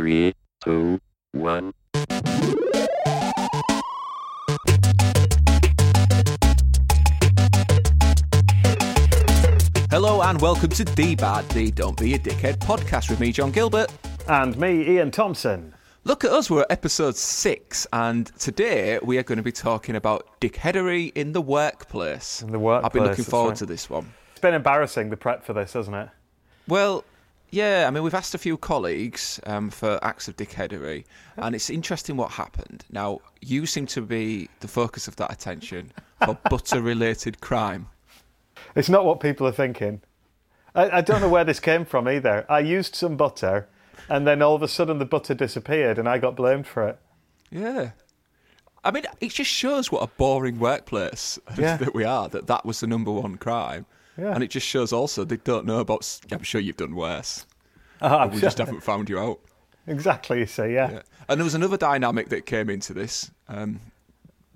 Three, two, one. Hello and welcome to D-Bad, the Don't Be a Dickhead podcast with me, John Gilbert. And me, Ian Thompson. Look at us, we're at episode six, and today we are going to be talking about dickheadery in the workplace. In the workplace, I've been looking forward right. to this one. It's been embarrassing, the prep for this, hasn't it? Well, yeah, I mean, we've asked a few colleagues um, for acts of dickheadery, and it's interesting what happened. Now, you seem to be the focus of that attention for butter-related crime. It's not what people are thinking. I, I don't know where this came from either. I used some butter, and then all of a sudden the butter disappeared, and I got blamed for it. Yeah. I mean, it just shows what a boring workplace Yeah. that we are, that that was the number one crime. Yeah. And it just shows also they don't know about. s- I'm sure you've done worse. I'm We just haven't found you out. Exactly, you see, yeah. Yeah. And there was another dynamic that came into this. Um,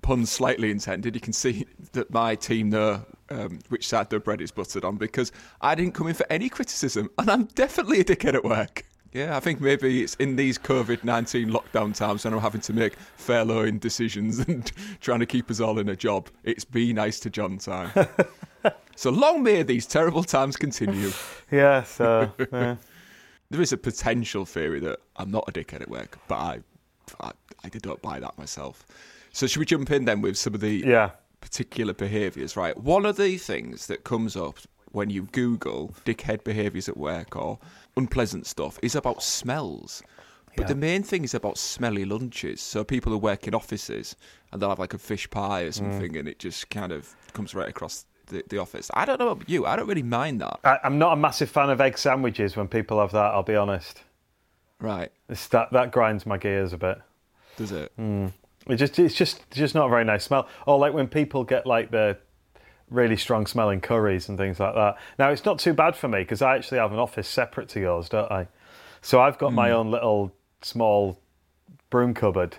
pun slightly intended. You can see that my team know um, which side their bread is buttered on because I didn't come in for any criticism, and I'm definitely a dickhead at work. Yeah, I think maybe it's in these COVID 19 lockdown times when I'm having to make furloughing decisions and trying to keep us all in a job. It's be nice to John time. so long may these terrible times continue. Yeah, so, yeah. There is a potential theory that I'm not a dickhead at work, but I, I, I don't buy that myself. So should we jump in then with some of the yeah. particular behaviours, right? One of the things that comes up when you Google dickhead behaviours at work or unpleasant stuff is about smells. But Yeah. the main thing is about smelly lunches. So people who work in offices and they'll have like a fish pie or mm. something and it just kind of comes right across the, the office. I don't know about you, I don't really mind that. I, I'm not a massive fan of egg sandwiches when people have that, I'll be honest. Right. It's that, that grinds my gears a bit. Does it? It just it's just just not a very nice smell. Or like when people get like the really strong smelling curries and things like that. Now it's not too bad for me because I actually have an office separate to yours, don't I? So I've got my own little small broom cupboard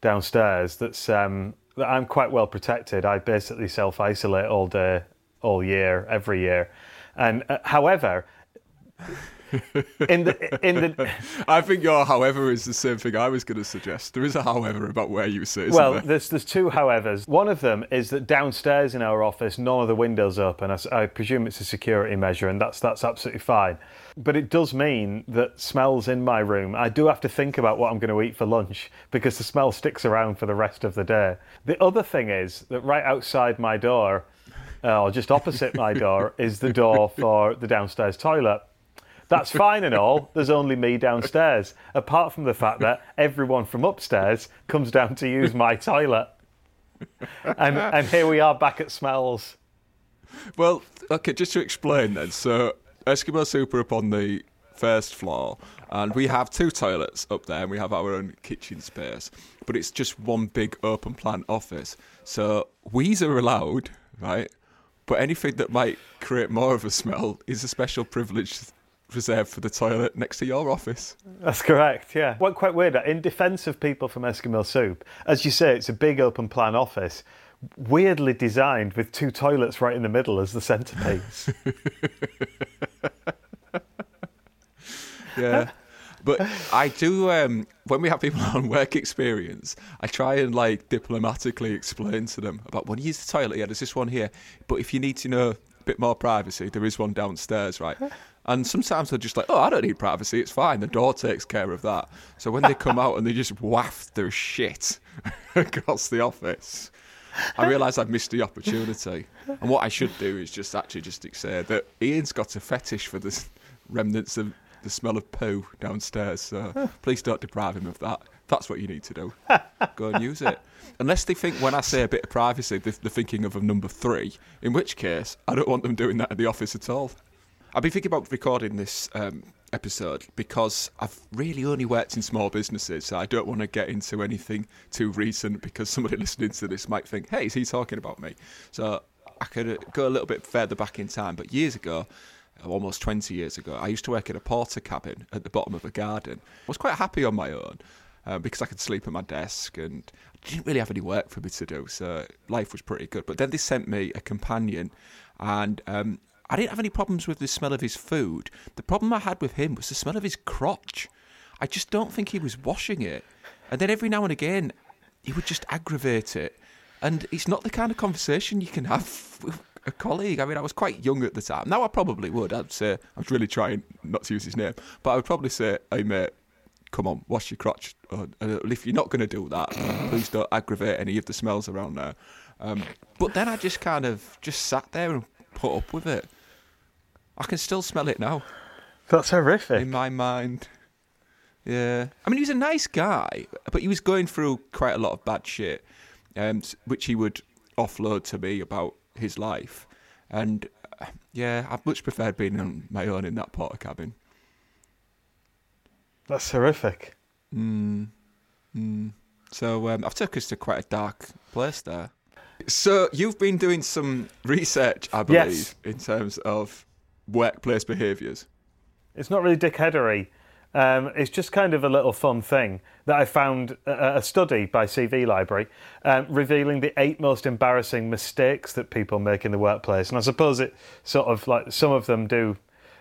downstairs that's um, I'm quite well protected. I basically self isolate all day, all year, every year. And uh, however, in the in the I think your however is the same thing I was going to suggest. There is a however about where you sit, Well, there? there's there's two howevers. One of them is that downstairs in our office, none of the windows open. I presume it's a security measure, and that's that's absolutely fine. But it does mean that smells in my room. I do have to think about what I'm going to eat for lunch because the smell sticks around for the rest of the day. The other thing is that right outside my door, uh, or just opposite my door, is the door for the downstairs toilet. That's fine and all. There's only me downstairs. Apart from the fact that everyone from upstairs comes down to use my toilet. And and here we are back at smells. Well, okay, just to explain then. So, Eskimo Soup are up on the first floor, and we have two toilets up there, and we have our own kitchen space. But it's just one big open plan office. So, we's are allowed, right? But anything that might create more of a smell is a special privilege reserved for the toilet next to your office. That's correct, yeah. What quite weird, in defence of people from Eskimo Soup, as you say, it's a big open plan office, weirdly designed with two toilets right in the middle as the centrepiece. Yeah. But I do um, when we have people on work experience, I try and like diplomatically explain to them about when you use the toilet. Yeah, there's this one here, but if you need to know a bit more privacy, there is one downstairs, right? And sometimes they're just like, "Oh, I don't need privacy. It's fine. The door takes care of that." So when they come out and they just waft their shit across the office, I realise I've missed the opportunity. And what I should do is just actually just say that Ian's got a fetish for the remnants of the smell of poo downstairs. So please don't deprive him of that. That's what you need to do. Go and use it. Unless they think when I say a bit of privacy, they're thinking of a number three, in which case I don't want them doing that in the office at all. I've been thinking about recording this um, episode because I've really only worked in small businesses, so I don't want to get into anything too recent because somebody listening to this might think, hey, is he talking about me? So I could uh, go a little bit further back in time, but years ago, almost 20 years ago, I used to work in a Portakabin at the bottom of a garden. I was quite happy on my own. Uh, because I could sleep at my desk and I didn't really have any work for me to do, so life was pretty good. But then they sent me a companion, and um, I didn't have any problems with the smell of his food. The problem I had with him was the smell of his crotch. I just don't think he was washing it. And then every now and again, he would just aggravate it. And it's not the kind of conversation you can have with a colleague. I mean, I was quite young at the time. Now I probably would. I'd say, I was really trying not to use his name, but I would probably say, hey, mate, come on, wash your crotch. Uh, if you're not going to do that, please don't aggravate any of the smells around there. Um, but then I just kind of just sat there and put up with it. I can still smell it now That's horrific. in my mind. Yeah, I mean, he was a nice guy, but he was going through quite a lot of bad shit, um, which he would offload to me about his life. And uh, yeah, I much preferred being on my own in that Portakabin. That's horrific. Mm. Mm. So um, I've took us to quite a dark place there. So you've been doing some research, I believe, Yes. in terms of workplace behaviours. It's not really dickheadery. Um, it's just kind of a little fun thing that I found a, a study by CV Library um, revealing the eight most embarrassing mistakes that people make in the workplace. And I suppose it sort of like some of them do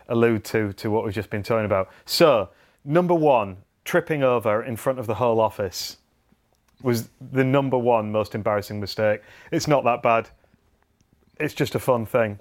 allude to to what we've just been talking about. So, number one, tripping over in front of the whole office was the number one most embarrassing mistake. It's not that bad. It's just a fun thing.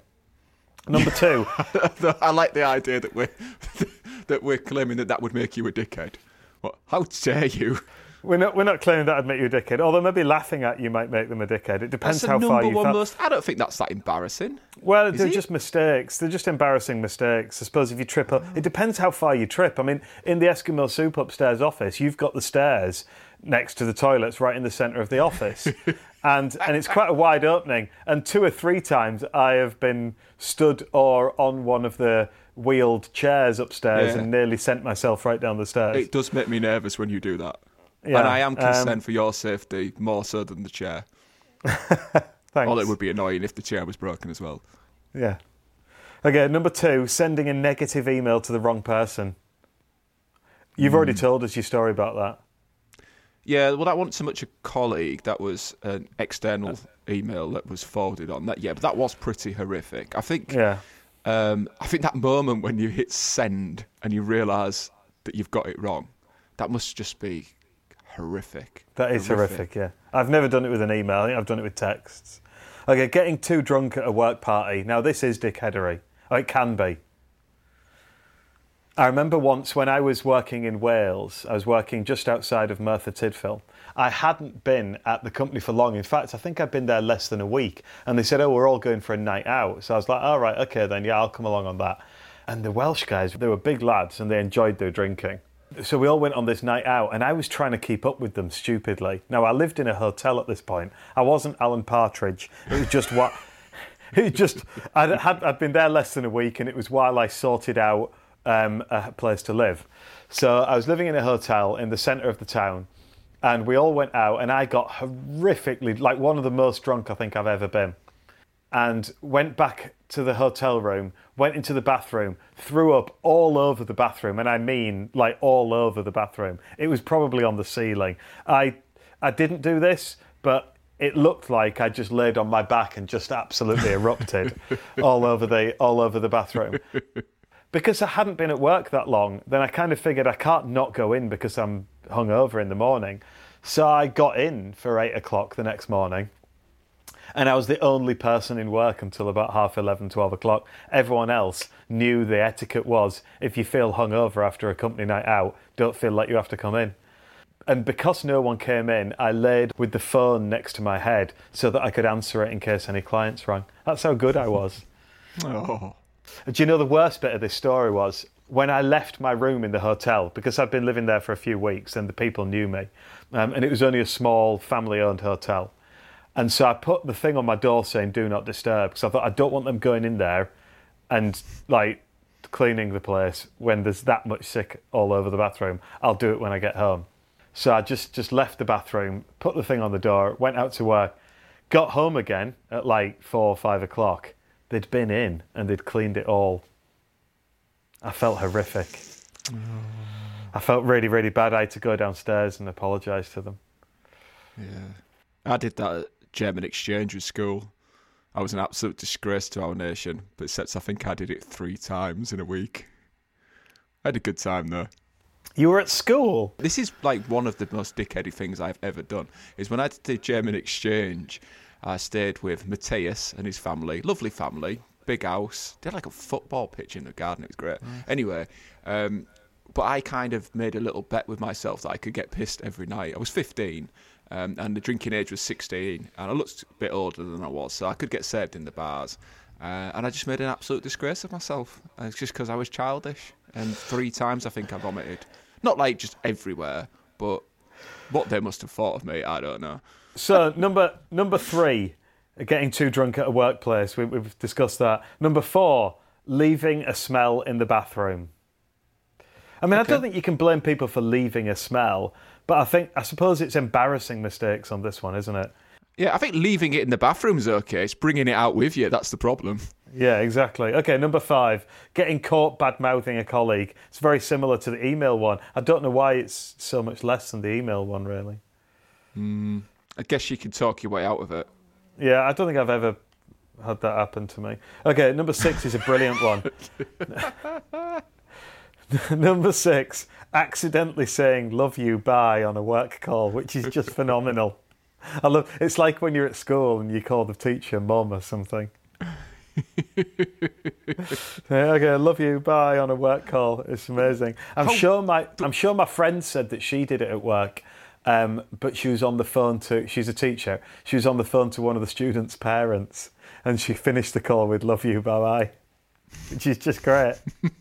Number two. I like the idea that we're that we're claiming that that would make you a dickhead. What? How dare you? We're not, we're not claiming that would make you a dickhead, although maybe laughing at you might make them a dickhead. It depends That's how far you one most. I don't think that's that embarrassing. Well, Is they're it? just mistakes. They're just embarrassing mistakes. I suppose if you trip up, it depends how far you trip. I mean, in the Eskimo Soup upstairs office, you've got the stairs next to the toilets right in the centre of the office. and and it's quite a wide opening. And two or three times I have been stood or on one of the wheeled chairs upstairs Yeah. and nearly sent myself right down the stairs. It does make me nervous when you do that. Yeah, and I am um, concerned for your safety more so than the chair. Thanks. Although it would be annoying if the chair was broken as well. Yeah. Okay, number two, sending a negative email to the wrong person. You've already Hmm. told us your story about that. Yeah, well, that wasn't so much a colleague. That was an external email that was forwarded on. That yeah, but that was pretty horrific. I think. Yeah. Um, I think that moment when you hit send and you realise that you've got it wrong, that must just be horrific. That is horrific. yeah. I've never done it with an email, I think I've done it with texts. Okay, getting too drunk at a work party. Now, this is dickheadery. Oh, it can be. I remember once when I was working in Wales, I was working just outside of Merthyr Tydfil. I hadn't been at the company for long. In fact, I think I'd been there less than a week. And they said, Oh, we're all going for a night out. So I was like, All right, okay, then, yeah, I'll come along on that. And the Welsh guys, they were big lads and they enjoyed their drinking. So we all went on this night out, and I was trying to keep up with them stupidly. Now, I lived in a hotel at this point. I wasn't Alan Partridge. It was just what. It just I'd, had, I'd been there less than a week, and it was while I sorted out um, a place to live. So I was living in a hotel in the centre of the town, and we all went out, and I got horrifically like one of the most drunk I think I've ever been, and went back to the hotel room, went into the bathroom, threw up all over the bathroom, and I mean like all over the bathroom. It was probably on the ceiling. I I didn't do this, but it looked like I just laid on my back and just absolutely erupted all over the all over the bathroom. Because I hadn't been at work that long, then I kind of figured I can't not go in because I'm hungover in the morning. So I got in for eight o'clock the next morning. And I was the only person in work until about half 11, 12 o'clock. Everyone else knew the etiquette was if you feel hungover after a company night out, don't feel like you have to come in. And because no one came in, I laid with the phone next to my head so that I could answer it in case any clients rang. That's how good I was. Oh. Do you know the worst bit of this story was when I left my room in the hotel because I'd been living there for a few weeks and the people knew me, um, and it was only a small family-owned hotel. And so I put the thing on my door saying "Do not disturb" because I thought I don't want them going in there and like cleaning the place when there's that much sick all over the bathroom. I'll do it when I get home. So I just just left the bathroom, put the thing on the door, went out to work, got home again at like four or five o'clock. They'd been in and they'd cleaned it all. I felt horrific. I felt really, really bad. I had to go downstairs and apologise to them. Yeah. I did that at German exchange with school. I was an absolute disgrace to our nation, but except I think I did it three times in a week. I had a good time though. You were at school. This is like one of the most dickheady things I've ever done. Is when I did the German exchange, I stayed with Matthias and his family. Lovely family, big house. They had like a football pitch in the garden. It was great. Anyway, um, but I kind of made a little bet with myself that I could get pissed every night. I was 15. Um, and the drinking age was 16, and I looked a bit older than I was, so I could get served in the bars. Uh, and I just made an absolute disgrace of myself. And it's just because I was childish. And three times I think I vomited. Not like just everywhere, but what they must have thought of me, I don't know. So number number three, getting too drunk at a workplace. We, we've discussed that. Number four, leaving a smell in the bathroom. I mean, I don't think you can blame people for leaving a smell, but I think I suppose it's embarrassing mistakes on this one, isn't it? Yeah, I think leaving it in the bathroom is okay. It's bringing it out with you. That's the problem. Yeah, exactly. Okay, number five, getting caught bad mouthing a colleague. It's very similar to the email one. I don't know why it's so much less than the email one, really. Hmm. I guess you can talk your way out of it. Yeah, I don't think I've ever had that happen to me. Okay, number six is a brilliant one. number six, accidentally saying "love you, bye" on a work call, which is just phenomenal. I love. It's like when you're at school and you call the teacher "mom" or something. Okay, love you, bye on a work call. It's amazing. I'm sure my I'm sure my friend said that she did it at work, um, but she was on the phone to. She's a teacher. She was on the phone to one of the students' parents, and she finished the call with "love you, bye bye," which is just great.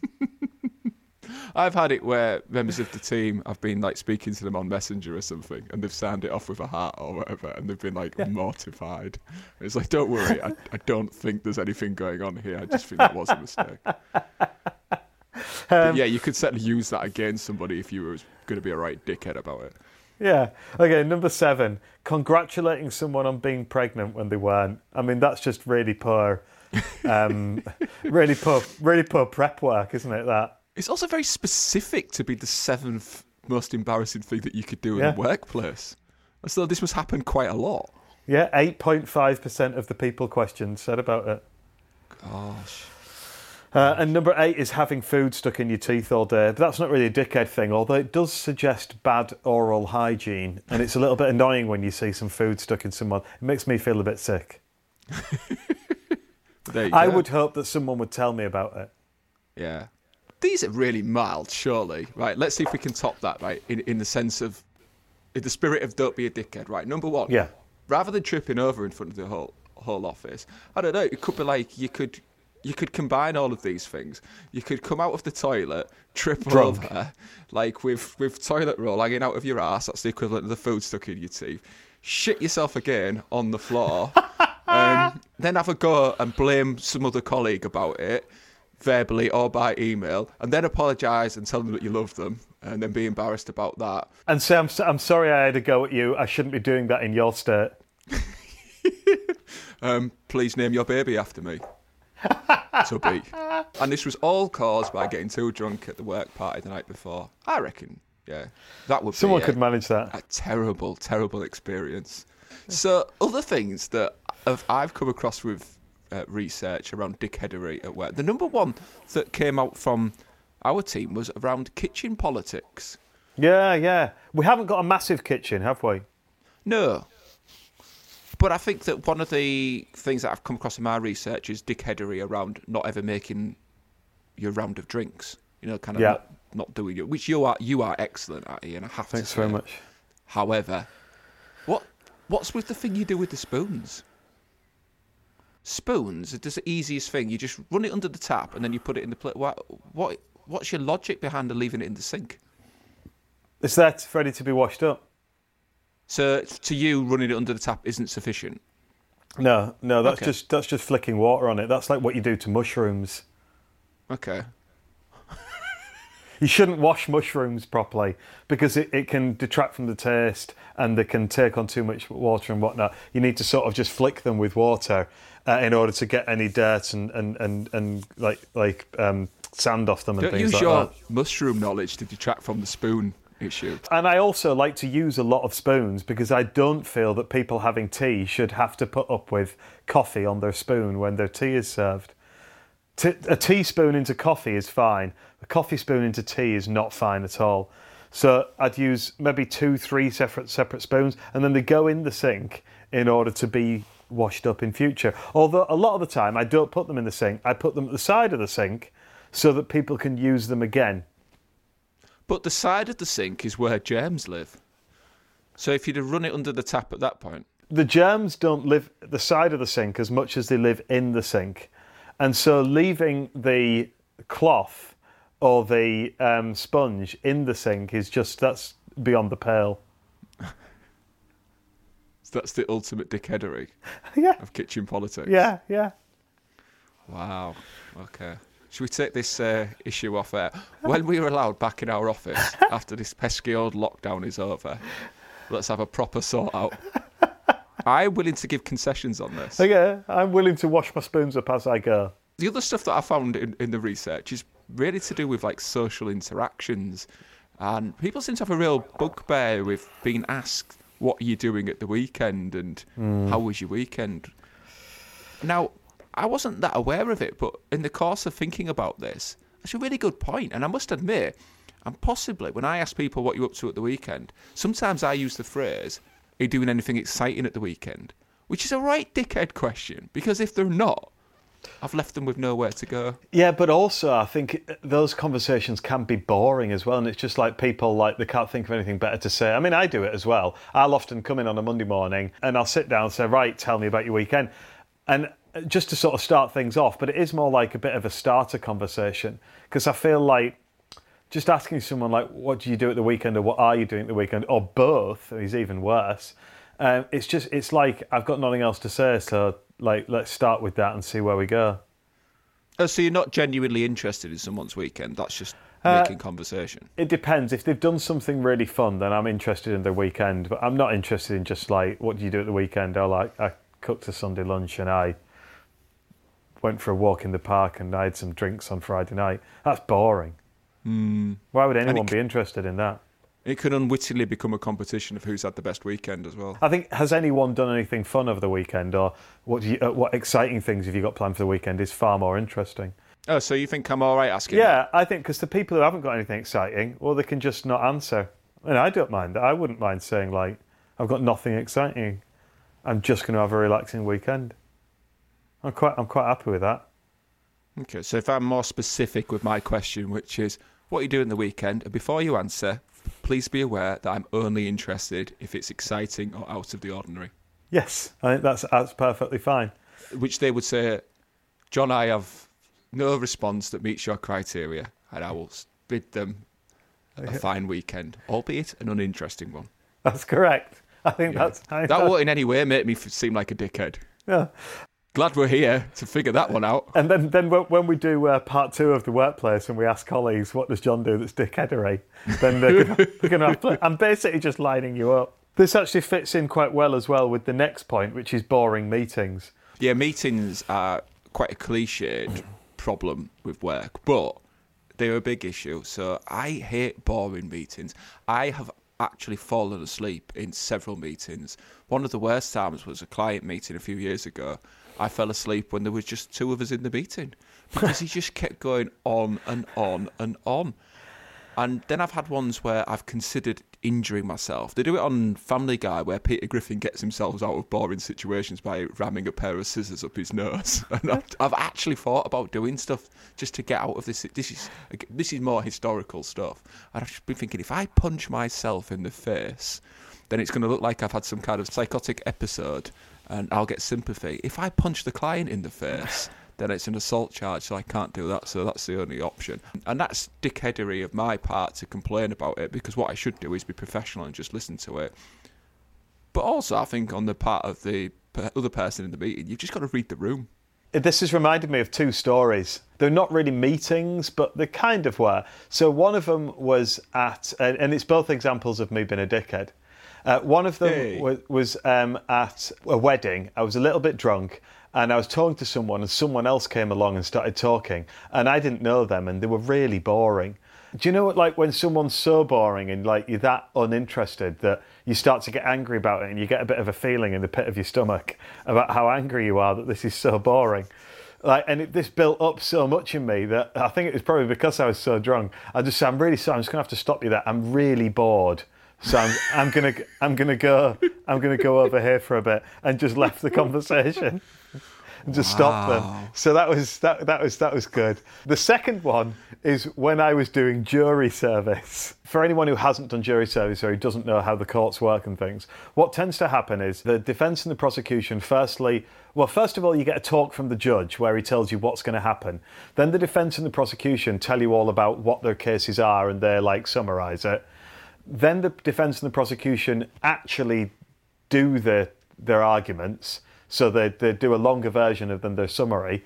I've had it where members of the team, I've been like speaking to them on Messenger or something, and they've signed it off with a heart or whatever, and they've been like mortified. It's like, don't worry, I, I don't think there's anything going on here. I just think that was a mistake. but yeah, you could certainly use that against somebody if you were going to be a right dickhead about it. Yeah. Okay. Number seven, congratulating someone on being pregnant when they weren't. I mean, that's just really poor, um, really poor, really poor prep work, isn't it? That. It's also very specific to be the seventh most embarrassing thing that you could do in Yeah. the workplace. As though this must happen quite a lot. Yeah, eight point five percent of the people questioned said about it. Gosh. Uh, and number eight is having food stuck in your teeth all day. But that's not really a dickhead thing, although it does suggest bad oral hygiene. And it's a little bit annoying when you see some food stuck in someone. It makes me feel a bit sick. There you I would hope that someone would tell me about it. Yeah. These are really mild, surely. Right, let's see if we can top that, right? In, in the sense of, in the spirit of don't be a dickhead, right? Number one, Yeah. rather than tripping over in front of the whole whole office, I don't know. It could be like you could you could combine all of these things. You could come out of the toilet, trip Drunk. over, like with with toilet roll hanging out of your ass. That's the equivalent of the food stuck in your teeth. Shit yourself again on the floor. um, then have a go and blame some other colleague about it, verbally or by email, and then apologise and tell them that you love them, and then be embarrassed about that. And say, I'm, I'm sorry I had a go at you. I shouldn't be doing that in your state. Um, please name your baby after me. Tubby. And this was all caused by getting too drunk at the work party the night before. I reckon, yeah, that would Someone be could a, manage that. a terrible, terrible experience. So, other things that have, I've come across with uh, research around dickheadery at work. The number one that came out from our team was around kitchen politics. Yeah, yeah. We haven't got a massive kitchen, have we? No. But I think that one of the things that I've come across in my research is dickheadery around not ever making your round of drinks. You know, kind of Yeah. not, not doing it, which you are you are excellent at, Ian. I have Thanks to say. very much. However, what what's with the thing you do with the spoons? Spoons, it is the easiest thing. You just run it under the tap and then you put it in the plate. What what what's your logic behind leaving it in the sink? It's there, ready to be washed up. So to you, running it under the tap isn't sufficient. No, no, that's Okay. just that's just flicking water on it. That's like what you do to mushrooms. Okay. You shouldn't wash mushrooms properly because it, it can detract from the taste and they can take on too much water and whatnot. You need to sort of just flick them with water uh, in order to get any dirt and, and, and, and like like um, sand off them and Don't things use like your that. mushroom knowledge to detract from the spoon issue. And I also like to use a lot of spoons because I don't feel that people having tea should have to put up with coffee on their spoon when their tea is served. T- a teaspoon into coffee is fine. A coffee spoon into tea is not fine at all. So I'd use maybe two, three separate separate spoons, and then they go in the sink in order to be washed up in future. Although a lot of the time I don't put them in the sink. I put them at the side of the sink so that people can use them again. But the side of the sink is where germs live. So if you'd have run it under the tap at that point, The germs don't live the side of the sink as much as they live in the sink. And so leaving the cloth or the um, sponge in the sink is just, that's beyond the pale. that's the ultimate dickheadery Yeah, of kitchen politics. yeah, yeah. Wow. Okay. Should we take this uh, issue off air? When we are allowed back in our office after this pesky old lockdown is over, let's have a proper sort out. I'm willing to give concessions on this. Okay, I'm willing to wash my spoons up as I go. The other stuff that I found in, in the research is really to do with like social interactions. And people seem to have a real bugbear with being asked, What are you doing at the weekend? and how was your weekend? Now, I wasn't that aware of it, but in the course of thinking about this, it's a really good point. And I must admit, and possibly when I ask people what you're up to at the weekend, sometimes I use the phrase, Are you doing anything exciting at the weekend? Which is a right dickhead question, because if they're not, I've left them with nowhere to go. Yeah, but also I think those conversations can be boring as well, and it's just like people like they can't think of anything better to say. I mean, I do it as well. I'll often come in on a Monday morning and I'll sit down and say, "Right, tell me about your weekend," and just to sort of start things off. But it is more like a bit of a starter conversation because I feel like just asking someone like, "What do you do at the weekend?" or "What are you doing at the weekend?" or both is even worse. Um, it's just it's like I've got nothing else to say, so like let's start with that and see where we go. Oh, so you're not genuinely interested in someone's weekend? That's just Uh, making conversation. It depends. If they've done something really fun, then I'm interested in the weekend. But I'm not interested in just like, what do you do at the weekend? Or like, I cooked a Sunday lunch and I went for a walk in the park and I had some drinks on Friday night. That's boring. Why would anyone it be interested in that? It can unwittingly become a competition of who's had the best weekend as well. I think has anyone done anything fun over the weekend, or what do you, uh, what exciting things have you got planned for the weekend? Is far more interesting. Oh, so you think I'm all right asking? Yeah, I think because the people who haven't got anything exciting, well, they can just not answer. And I don't mind. I wouldn't mind saying like, I've got nothing exciting. I'm just going to have a relaxing weekend. I'm quite, I'm quite happy with that. Okay, so if I'm more specific with my question, which is, what are you doing the weekend? And before you answer, please be aware that I'm only interested if it's exciting or out of the ordinary. Yes, I think that's that's perfectly fine. Which they would say, John, I have no response that meets your criteria, and I will bid them a fine weekend, albeit an uninteresting one. That's correct. I think that's I That that- won't in any way make me seem like a dickhead. yeah. Glad we're here to figure that one out. And then, then when when we do uh, part two of the workplace and we ask colleagues, what does John do that's dickheadery? Then they're they're gonna have to, I'm basically just lining you up. This actually fits in quite well as well with the next point, which is boring meetings. Yeah, meetings are quite a cliched problem with work, but they're a big issue. So I hate boring meetings. I have actually fallen asleep in several meetings. One of the worst times was a client meeting a few years ago. I fell asleep when there was just two of us in the meeting because he just kept going on and on and on. And then I've had ones where I've considered injuring myself. They do it on Family Guy, where Peter Griffin gets himself out of boring situations by ramming a pair of scissors up his nose. And I've, I've actually thought about doing stuff just to get out of this. This is this is more historical stuff. And I've just been thinking, if I punch myself in the face, then it's going to look like I've had some kind of psychotic episode, and I'll get sympathy. If I punch the client in the face then it's an assault charge, so I can't do that. So that's the only option. And that's dickheadery of my part to complain about it because what I should do is be professional and just listen to it. But also, I think on the part of the other person in the meeting, you've just got to read the room. This has reminded me of two stories. They're not really meetings, but they kind of were. So one of them was at, and and it's both examples of me being a dickhead. Uh, one of them Hey. was, was um, at a wedding. I was a little bit drunk, and I was talking to someone, and someone else came along and started talking, and I didn't know them, and they were really boring. Do you know what, like when someone's so boring and like you're that uninterested that you start to get angry about it, and you get a bit of a feeling in the pit of your stomach about how angry you are that this is so boring. Like, and it, this built up so much in me that I think it was probably because I was so drunk. I just said, I'm really sorry. I'm just gonna have to stop you there. I'm really bored. So I'm, I'm gonna I'm gonna go I'm gonna go over here for a bit and just left the conversation and just stopped them. So that was that that was that was good. The second one is when I was doing jury service. For anyone who hasn't done jury service or who doesn't know how the courts work and things, what tends to happen is the defence and the prosecution firstly well, first of all, you get a talk from the judge where he tells you what's going to happen. Then the defence and the prosecution tell you all about what their cases are and they like summarise it then the defence and the prosecution actually do the, their arguments, so they, they do a longer version of than their summary.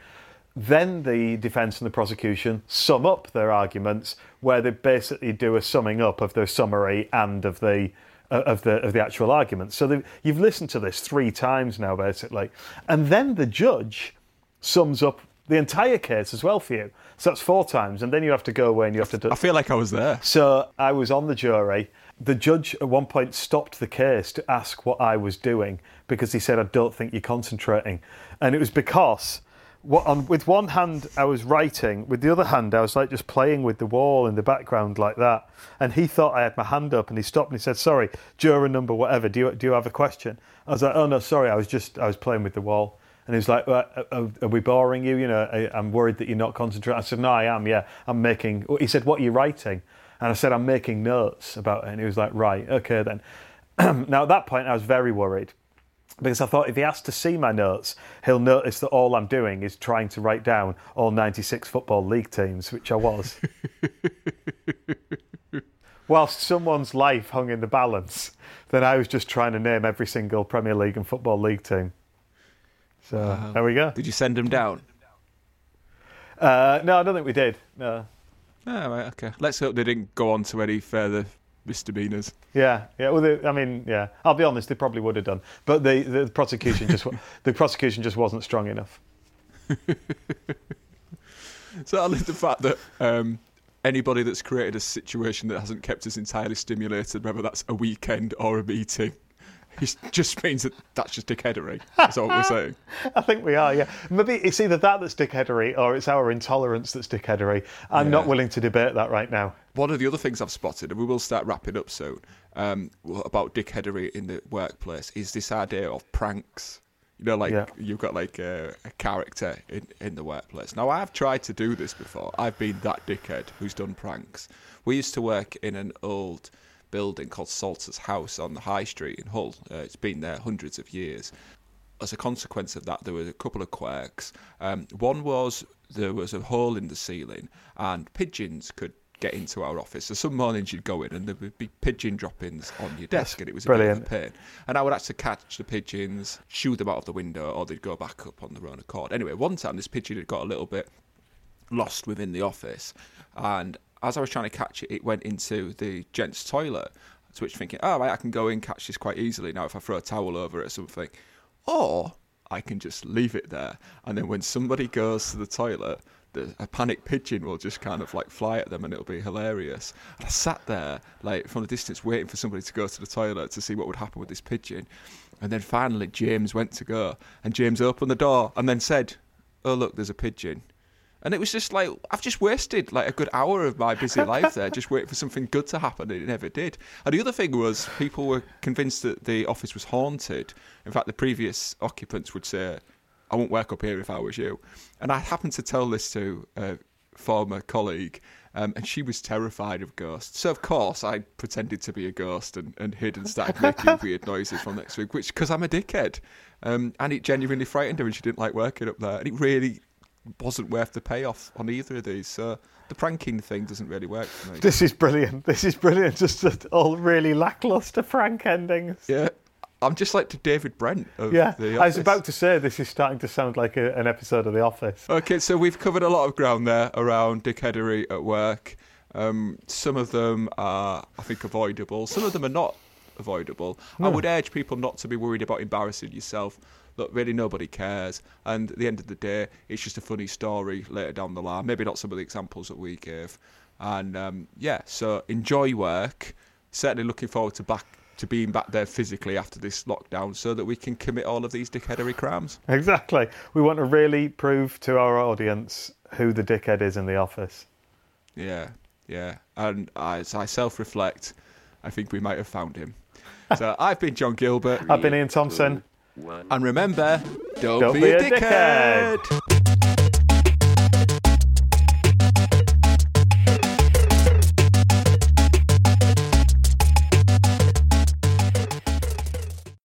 Then the defence and the prosecution sum up their arguments, where they basically do a summing up of their summary and of the uh, of the of the actual arguments. So you've listened to this three times now, basically, and then the judge sums up the entire case as well for you. So that's four times, and then you have to go away and you have to do. I feel like I was there. So I was on the jury. The judge at one point stopped the case to ask what I was doing because he said, "I don't think you're concentrating," and it was because. What, on, with one hand, I was writing. With the other hand, I was like just playing with the wall in the background like that. And he thought I had my hand up, and he stopped and he said, "Sorry, juror number whatever. Do you do you have a question?" I was like, "Oh no, sorry. I was just I was playing with the wall." And he was like, well, are, are, we boring you? You know, I, I'm worried that you're not concentrating. I said, no, I am. Yeah, I'm making. He said, what are you writing? And I said, I'm making notes about it. And he was like, right, okay then. now at that point, I was very worried because I thought if he has to see my notes, he'll notice that all I'm doing is trying to write down all 96 football league teams, which I was. Whilst someone's life hung in the balance, then I was just trying to name every single Premier League and Football League team. So wow. there we go. Did you send them down? Uh, no, I don't think we did. No. Oh, right, okay. Let's hope they didn't go on to any further misdemeanors. Yeah, yeah. Well, they, I mean, yeah. I'll be honest, they probably would have done, but the, the prosecution just the prosecution just wasn't strong enough. so I love the fact that um, anybody that's created a situation that hasn't kept us entirely stimulated, whether that's a weekend or a meeting, it just means that that's just dickheadery. That's all we're saying. I think we are, yeah. Maybe it's either that that's dickheadery or it's our intolerance that's dickheadery. I'm yeah. not willing to debate that right now. One of the other things I've spotted, and we will start wrapping up soon, um, about dickheadery in the workplace is this idea of pranks. You know, like yeah. you've got like a, a, character in, in the workplace. Now, I've tried to do this before. I've been that dickhead who's done pranks. We used to work in an old building called Salter's House on the High Street in Hull. Uh, it's been there hundreds of years. As a consequence of that, there were a couple of quirks. Um, one was there was a hole in the ceiling, and pigeons could get into our office. So some mornings you'd go in and there would be pigeon droppings on your desk, and it was a Brilliant. bit of a pain. And I would actually catch the pigeons, shoo them out of the window, or they'd go back up on their own accord. Anyway, one time this pigeon had got a little bit lost within the office, and as I was trying to catch it, it went into the gents' toilet. To which thinking, oh, right, I can go in, catch this quite easily now if I throw a towel over it or something. Or I can just leave it there. And then when somebody goes to the toilet, the, a panic pigeon will just kind of like fly at them and it'll be hilarious. And I sat there, like from a distance, waiting for somebody to go to the toilet to see what would happen with this pigeon. And then finally, James went to go. And James opened the door and then said, Oh, look, there's a pigeon. And it was just like I've just wasted like a good hour of my busy life there, just waiting for something good to happen, and it never did. And the other thing was people were convinced that the office was haunted. In fact, the previous occupants would say, "I won't work up here if I was you." And I happened to tell this to a former colleague, um, and she was terrified of ghosts. So of course I pretended to be a ghost and, and hid and started making weird noises from next week, which because I'm a dickhead. Um, and it genuinely frightened her, and she didn't like working up there. And it really wasn't worth the payoff on either of these. So the pranking thing doesn't really work for me. This is brilliant. This is brilliant. Just all really lackluster prank endings. Yeah. I'm just like to David Brent yeah, I was about to say this is starting to sound like a, an episode of The Office. Okay, so we've covered a lot of ground there around dickheadery at work. Um, some of them are, I think, avoidable. Some of them are not avoidable. No. I would urge people not to be worried about embarrassing yourself look, really nobody cares. And at the end of the day, it's just a funny story later down the line. Maybe not some of the examples that we gave. And um, yeah, so enjoy work. Certainly looking forward to back to being back there physically after this lockdown so that we can commit all of these dickheadery crimes. Exactly. We want to really prove to our audience who the dickhead is in the office. Yeah, yeah. And as I self reflect, I think we might have found him. So I've been John Gilbert. I've been Ian Thompson. And remember, don't, Don't be, be a a dickhead. dickhead.